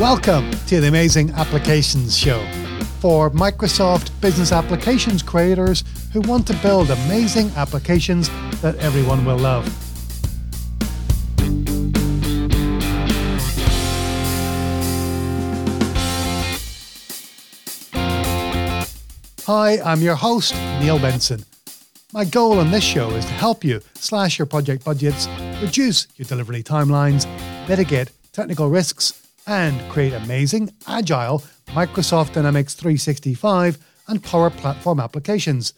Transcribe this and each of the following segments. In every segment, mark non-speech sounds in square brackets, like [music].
Welcome to the Amazing Applications Show for Microsoft Business Applications creators who want to build amazing applications that everyone will love. Hi, I'm your host, Neil Benson. My goal on this show is to help you slash your project budgets, reduce your delivery timelines, mitigate technical risks, and create amazing, agile Microsoft Dynamics 365 and Power Platform applications.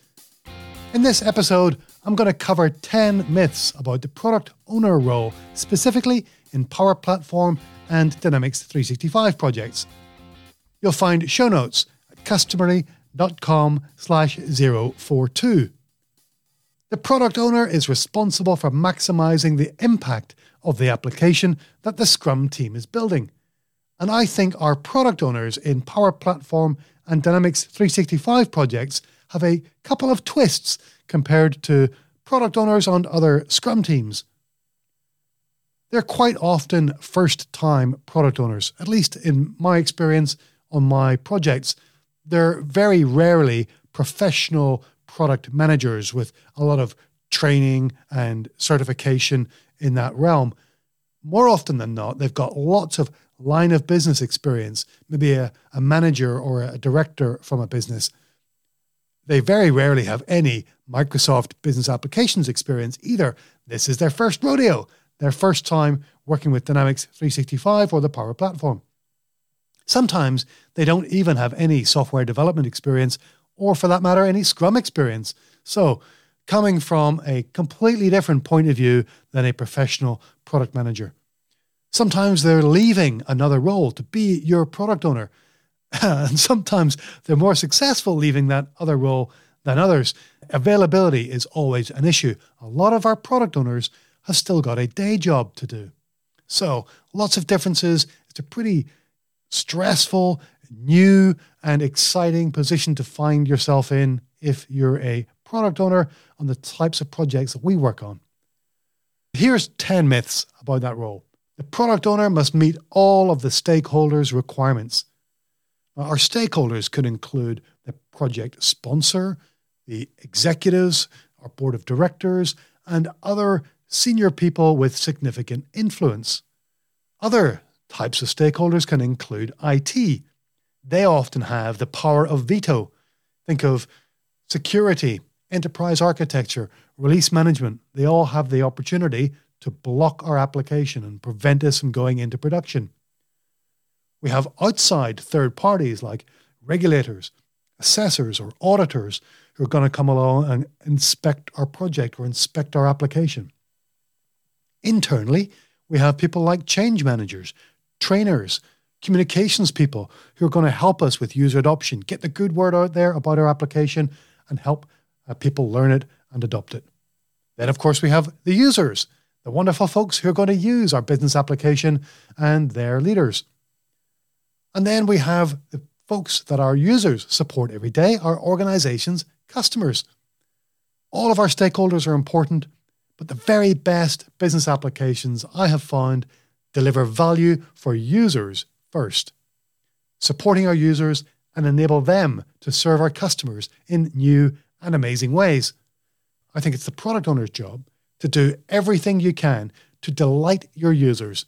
In this episode, I'm going to cover 10 myths about the product owner role, specifically in Power Platform and Dynamics 365 projects. You'll find show notes at customery.com slash 042. The product owner is responsible for maximizing the impact of the application that the Scrum team is building. And I think our product owners in Power Platform and Dynamics 365 projects have a couple of twists compared to product owners on other Scrum teams. They're quite often first time product owners, at least in my experience on my projects. They're very rarely professional product managers with a lot of training and certification in that realm. More often than not, they've got lots of line of business experience, maybe a, a manager or a director from a business. They very rarely have any Microsoft business applications experience either. This is their first rodeo, their first time working with Dynamics 365 or the Power Platform. Sometimes they don't even have any software development experience, or for that matter, any Scrum experience. So, coming from a completely different point of view than a professional product manager. Sometimes they're leaving another role to be your product owner. [laughs] and sometimes they're more successful leaving that other role than others. Availability is always an issue. A lot of our product owners have still got a day job to do. So, lots of differences. It's a pretty stressful, new, and exciting position to find yourself in if you're a product owner on the types of projects that we work on. Here's 10 myths about that role. The product owner must meet all of the stakeholders' requirements. Our stakeholders could include the project sponsor, the executives, our board of directors, and other senior people with significant influence. Other types of stakeholders can include IT. They often have the power of veto. Think of security, enterprise architecture, release management. They all have the opportunity to block our application and prevent us from going into production. We have outside third parties like regulators, assessors, or auditors who are going to come along and inspect our project or inspect our application. Internally, we have people like change managers, trainers, communications people who are going to help us with user adoption, get the good word out there about our application, and help uh, people learn it and adopt it. Then, of course, we have the users the wonderful folks who are going to use our business application and their leaders. And then we have the folks that our users support every day, our organizations, customers. All of our stakeholders are important, but the very best business applications I have found deliver value for users first, supporting our users and enable them to serve our customers in new and amazing ways. I think it's the product owner's job to do everything you can to delight your users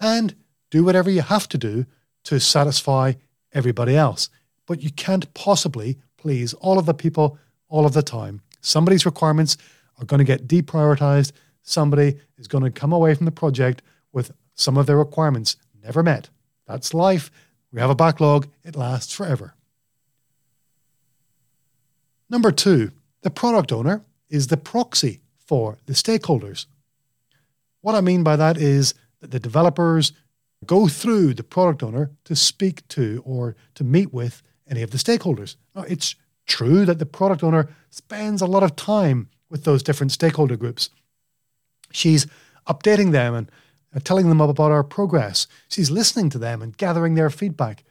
and do whatever you have to do to satisfy everybody else. But you can't possibly please all of the people all of the time. Somebody's requirements are going to get deprioritized. Somebody is going to come away from the project with some of their requirements never met. That's life. We have a backlog, it lasts forever. Number two, the product owner is the proxy for the stakeholders. What I mean by that is that the developers go through the product owner to speak to or to meet with any of the stakeholders. Now, it's true that the product owner spends a lot of time with those different stakeholder groups. She's updating them and uh, telling them about our progress. She's listening to them and gathering their feedback.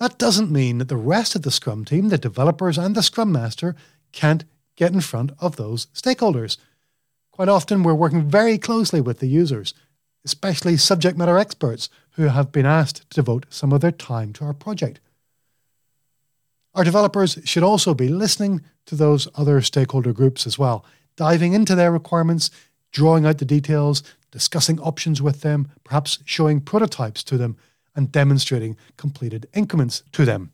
That doesn't mean that the rest of the Scrum team, the developers and the Scrum Master, can't get in front of those stakeholders. Quite often, we're working very closely with the users, especially subject matter experts who have been asked to devote some of their time to our project. Our developers should also be listening to those other stakeholder groups as well, diving into their requirements, drawing out the details, discussing options with them, perhaps showing prototypes to them, and demonstrating completed increments to them.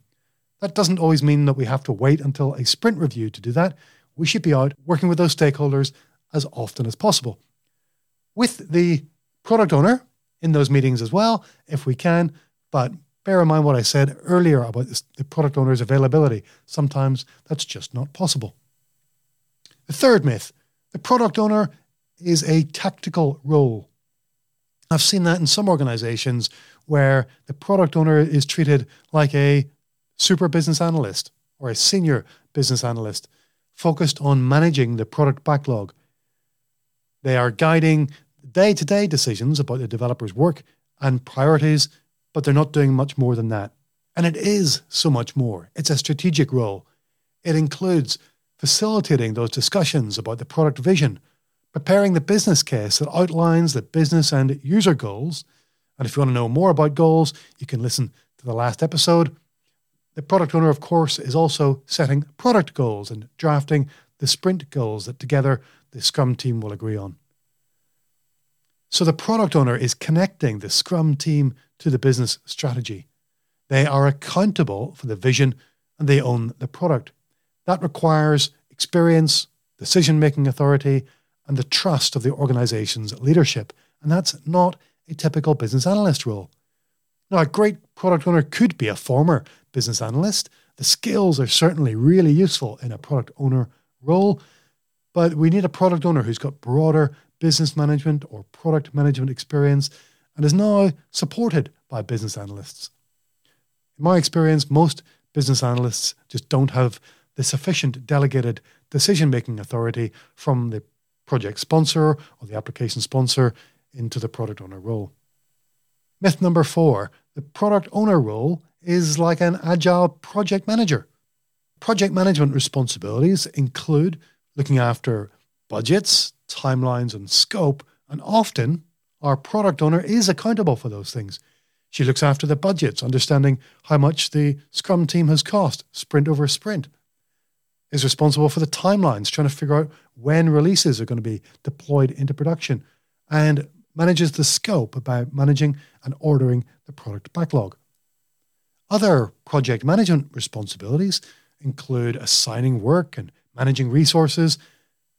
That doesn't always mean that we have to wait until a sprint review to do that. We should be out working with those stakeholders as often as possible. With the product owner in those meetings as well, if we can, but bear in mind what I said earlier about this, the product owner's availability. Sometimes that's just not possible. The third myth the product owner is a tactical role. I've seen that in some organizations where the product owner is treated like a super business analyst or a senior business analyst focused on managing the product backlog. They are guiding day to day decisions about the developer's work and priorities, but they're not doing much more than that. And it is so much more. It's a strategic role. It includes facilitating those discussions about the product vision, preparing the business case that outlines the business and user goals. And if you want to know more about goals, you can listen to the last episode the product owner, of course, is also setting product goals and drafting the sprint goals that together the Scrum team will agree on. So the product owner is connecting the Scrum team to the business strategy. They are accountable for the vision and they own the product. That requires experience, decision making authority, and the trust of the organization's leadership. And that's not a typical business analyst role. Now, a great product owner could be a former business analyst. The skills are certainly really useful in a product owner role, but we need a product owner who's got broader business management or product management experience and is now supported by business analysts. In my experience, most business analysts just don't have the sufficient delegated decision making authority from the project sponsor or the application sponsor into the product owner role. Myth number four the product owner role is like an agile project manager. Project management responsibilities include looking after budgets, timelines, and scope, and often our product owner is accountable for those things. She looks after the budgets, understanding how much the Scrum team has cost, sprint over sprint. Is responsible for the timelines, trying to figure out when releases are going to be deployed into production, and manages the scope by managing and ordering the product backlog. Other project management responsibilities include assigning work and managing resources.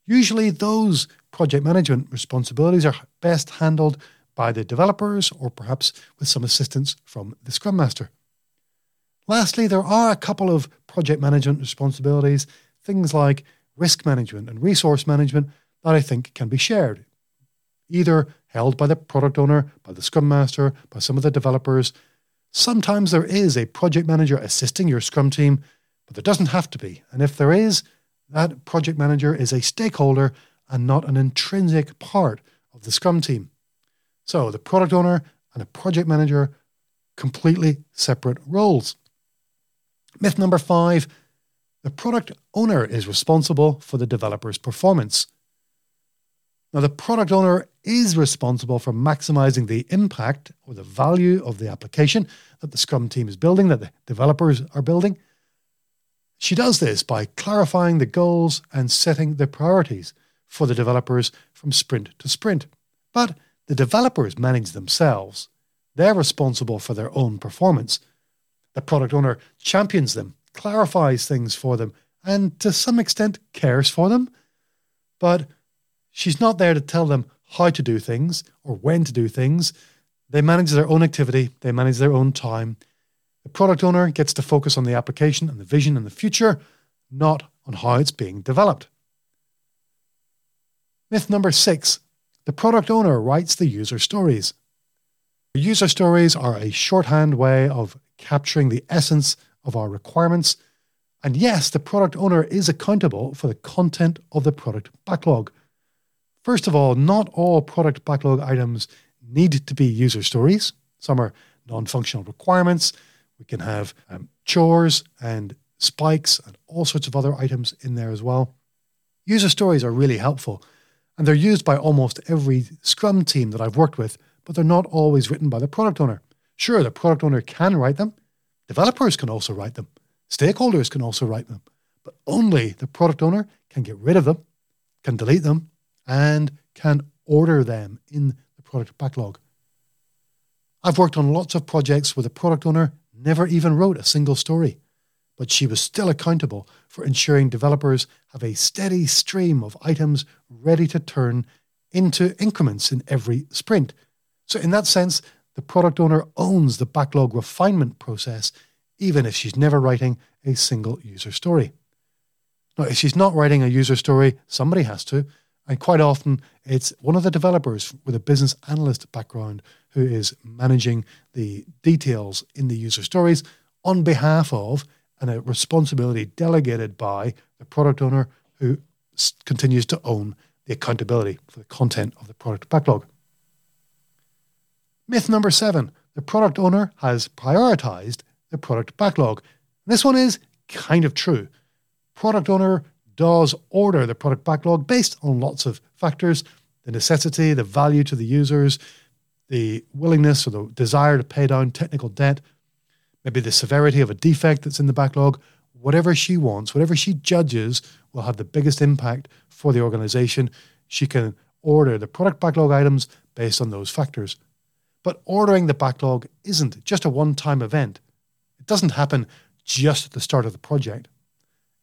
Usually, those project management responsibilities are best handled by the developers or perhaps with some assistance from the Scrum Master. Lastly, there are a couple of project management responsibilities, things like risk management and resource management, that I think can be shared, either held by the product owner, by the Scrum Master, by some of the developers, Sometimes there is a project manager assisting your Scrum team, but there doesn't have to be. And if there is, that project manager is a stakeholder and not an intrinsic part of the Scrum team. So the product owner and a project manager, completely separate roles. Myth number five the product owner is responsible for the developer's performance. Now, the product owner is responsible for maximizing the impact or the value of the application that the Scrum team is building, that the developers are building. She does this by clarifying the goals and setting the priorities for the developers from sprint to sprint. But the developers manage themselves. They're responsible for their own performance. The product owner champions them, clarifies things for them, and to some extent cares for them. But she's not there to tell them how to do things or when to do things. They manage their own activity, they manage their own time. The product owner gets to focus on the application and the vision and the future, not on how it's being developed. Myth number six the product owner writes the user stories. User stories are a shorthand way of capturing the essence of our requirements. And yes, the product owner is accountable for the content of the product backlog. First of all, not all product backlog items need to be user stories. Some are non functional requirements. We can have um, chores and spikes and all sorts of other items in there as well. User stories are really helpful, and they're used by almost every Scrum team that I've worked with, but they're not always written by the product owner. Sure, the product owner can write them. Developers can also write them. Stakeholders can also write them. But only the product owner can get rid of them, can delete them, and can order them in the product backlog. I've worked on lots of projects where the product owner never even wrote a single story, but she was still accountable for ensuring developers have a steady stream of items ready to turn into increments in every sprint. So, in that sense, the product owner owns the backlog refinement process, even if she's never writing a single user story. Now, if she's not writing a user story, somebody has to. And quite often, it's one of the developers with a business analyst background who is managing the details in the user stories on behalf of and a responsibility delegated by the product owner who continues to own the accountability for the content of the product backlog. Myth number seven the product owner has prioritized the product backlog. This one is kind of true. Product owner does order the product backlog based on lots of factors the necessity, the value to the users, the willingness or the desire to pay down technical debt, maybe the severity of a defect that's in the backlog, whatever she wants, whatever she judges will have the biggest impact for the organization. She can order the product backlog items based on those factors. But ordering the backlog isn't just a one time event. It doesn't happen just at the start of the project.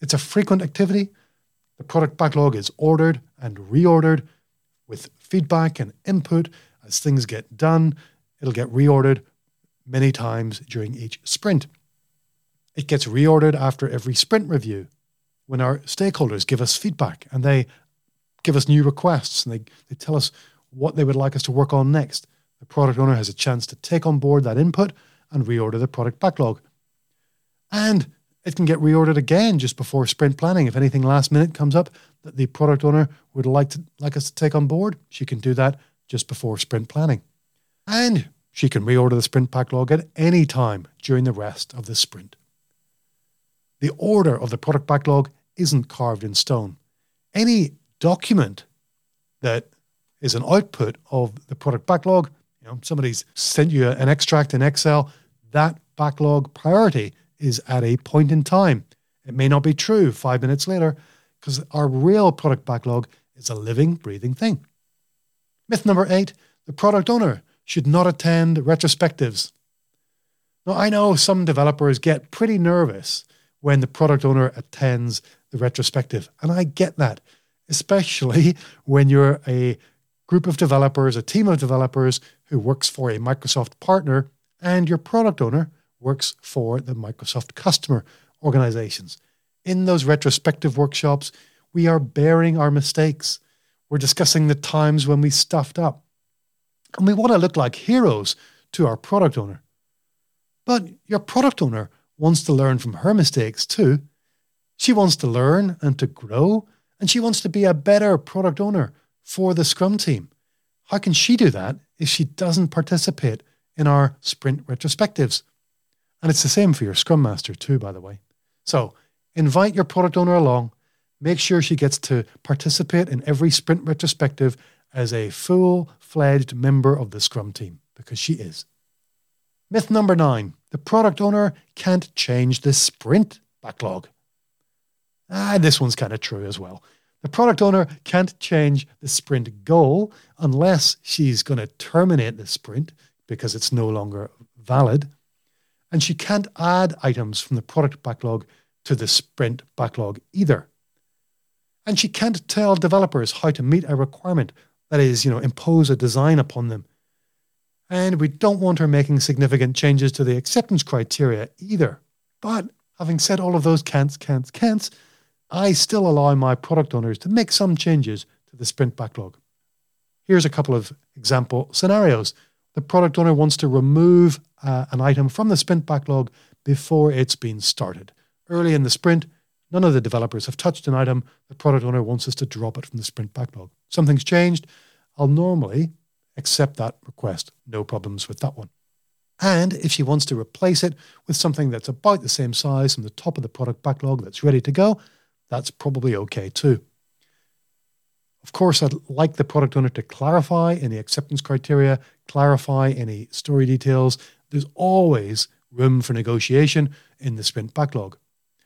It's a frequent activity. The product backlog is ordered and reordered with feedback and input as things get done. It'll get reordered many times during each sprint. It gets reordered after every sprint review when our stakeholders give us feedback and they give us new requests and they, they tell us what they would like us to work on next. The product owner has a chance to take on board that input and reorder the product backlog. And it can get reordered again just before sprint planning. If anything last minute comes up that the product owner would like to like us to take on board, she can do that just before sprint planning. And she can reorder the sprint backlog at any time during the rest of the sprint. The order of the product backlog isn't carved in stone. Any document that is an output of the product backlog, you know, somebody's sent you an extract in Excel, that backlog priority is at a point in time. It may not be true five minutes later because our real product backlog is a living, breathing thing. Myth number eight the product owner should not attend retrospectives. Now, I know some developers get pretty nervous when the product owner attends the retrospective, and I get that, especially [laughs] when you're a group of developers, a team of developers who works for a Microsoft partner, and your product owner works for the Microsoft customer organizations. In those retrospective workshops, we are baring our mistakes. We're discussing the times when we stuffed up. And we want to look like heroes to our product owner. But your product owner wants to learn from her mistakes too. She wants to learn and to grow, and she wants to be a better product owner for the Scrum team. How can she do that if she doesn't participate in our sprint retrospectives? And it's the same for your Scrum Master, too, by the way. So invite your product owner along. Make sure she gets to participate in every sprint retrospective as a full fledged member of the Scrum team, because she is. Myth number nine the product owner can't change the sprint backlog. Ah, this one's kind of true as well. The product owner can't change the sprint goal unless she's going to terminate the sprint because it's no longer valid and she can't add items from the product backlog to the sprint backlog either. And she can't tell developers how to meet a requirement, that is, you know, impose a design upon them. And we don't want her making significant changes to the acceptance criteria either. But having said all of those can'ts, can'ts, can'ts, I still allow my product owners to make some changes to the sprint backlog. Here's a couple of example scenarios the product owner wants to remove uh, an item from the sprint backlog before it's been started. Early in the sprint, none of the developers have touched an item. The product owner wants us to drop it from the sprint backlog. Something's changed. I'll normally accept that request. No problems with that one. And if she wants to replace it with something that's about the same size from the top of the product backlog that's ready to go, that's probably okay too. Of course, I'd like the product owner to clarify any acceptance criteria, clarify any story details. There's always room for negotiation in the sprint backlog.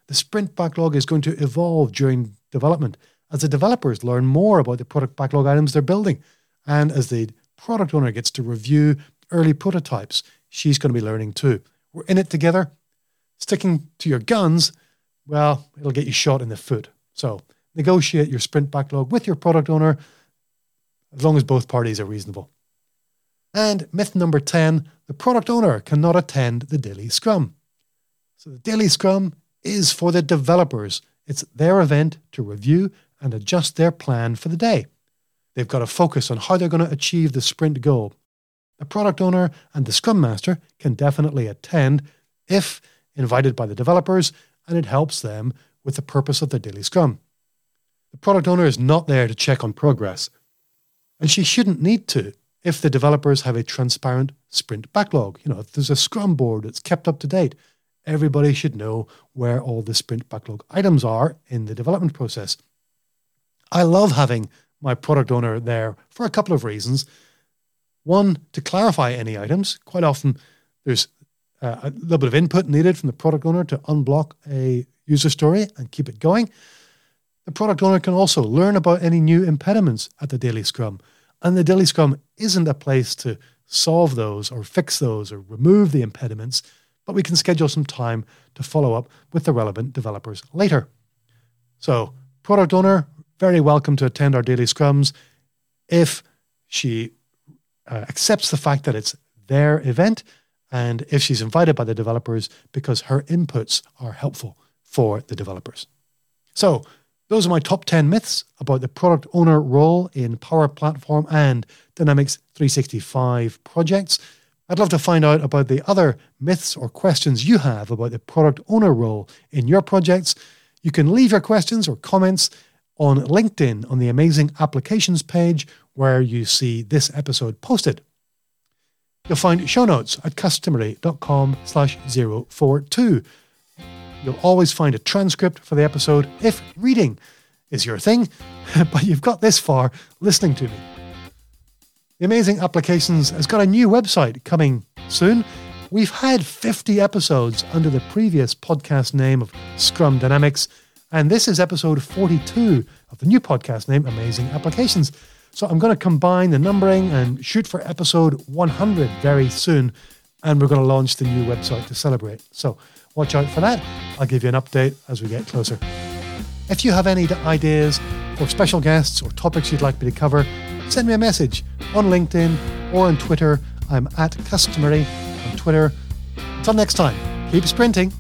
The sprint backlog is going to evolve during development as the developers learn more about the product backlog items they're building. And as the product owner gets to review early prototypes, she's going to be learning too. We're in it together. Sticking to your guns, well, it'll get you shot in the foot. So negotiate your sprint backlog with your product owner as long as both parties are reasonable. And myth number 10 the product owner cannot attend the daily scrum. So the daily scrum is for the developers. It's their event to review and adjust their plan for the day. They've got to focus on how they're going to achieve the sprint goal. The product owner and the scrum master can definitely attend if invited by the developers and it helps them with the purpose of their daily scrum. The product owner is not there to check on progress, and she shouldn't need to if the developers have a transparent sprint backlog. You know, if there's a scrum board that's kept up to date, everybody should know where all the sprint backlog items are in the development process. I love having my product owner there for a couple of reasons. One, to clarify any items. Quite often, there's uh, a little bit of input needed from the product owner to unblock a user story and keep it going. The product owner can also learn about any new impediments at the daily scrum. And the daily scrum isn't a place to solve those or fix those or remove the impediments, but we can schedule some time to follow up with the relevant developers later. So, product owner, very welcome to attend our daily scrums if she uh, accepts the fact that it's their event and if she's invited by the developers because her inputs are helpful for the developers. So, those are my top 10 myths about the product owner role in Power Platform and Dynamics 365 projects. I'd love to find out about the other myths or questions you have about the product owner role in your projects. You can leave your questions or comments on LinkedIn on the Amazing Applications page where you see this episode posted. You'll find show notes at customery.com slash 042. You'll always find a transcript for the episode if reading is your thing, [laughs] but you've got this far listening to me. The Amazing Applications has got a new website coming soon. We've had 50 episodes under the previous podcast name of Scrum Dynamics, and this is episode 42 of the new podcast name, Amazing Applications. So I'm going to combine the numbering and shoot for episode 100 very soon, and we're going to launch the new website to celebrate. So watch out for that. I'll give you an update as we get closer. If you have any ideas for special guests or topics you'd like me to cover, send me a message on LinkedIn or on Twitter. I'm at Customery on Twitter. Until next time, keep sprinting.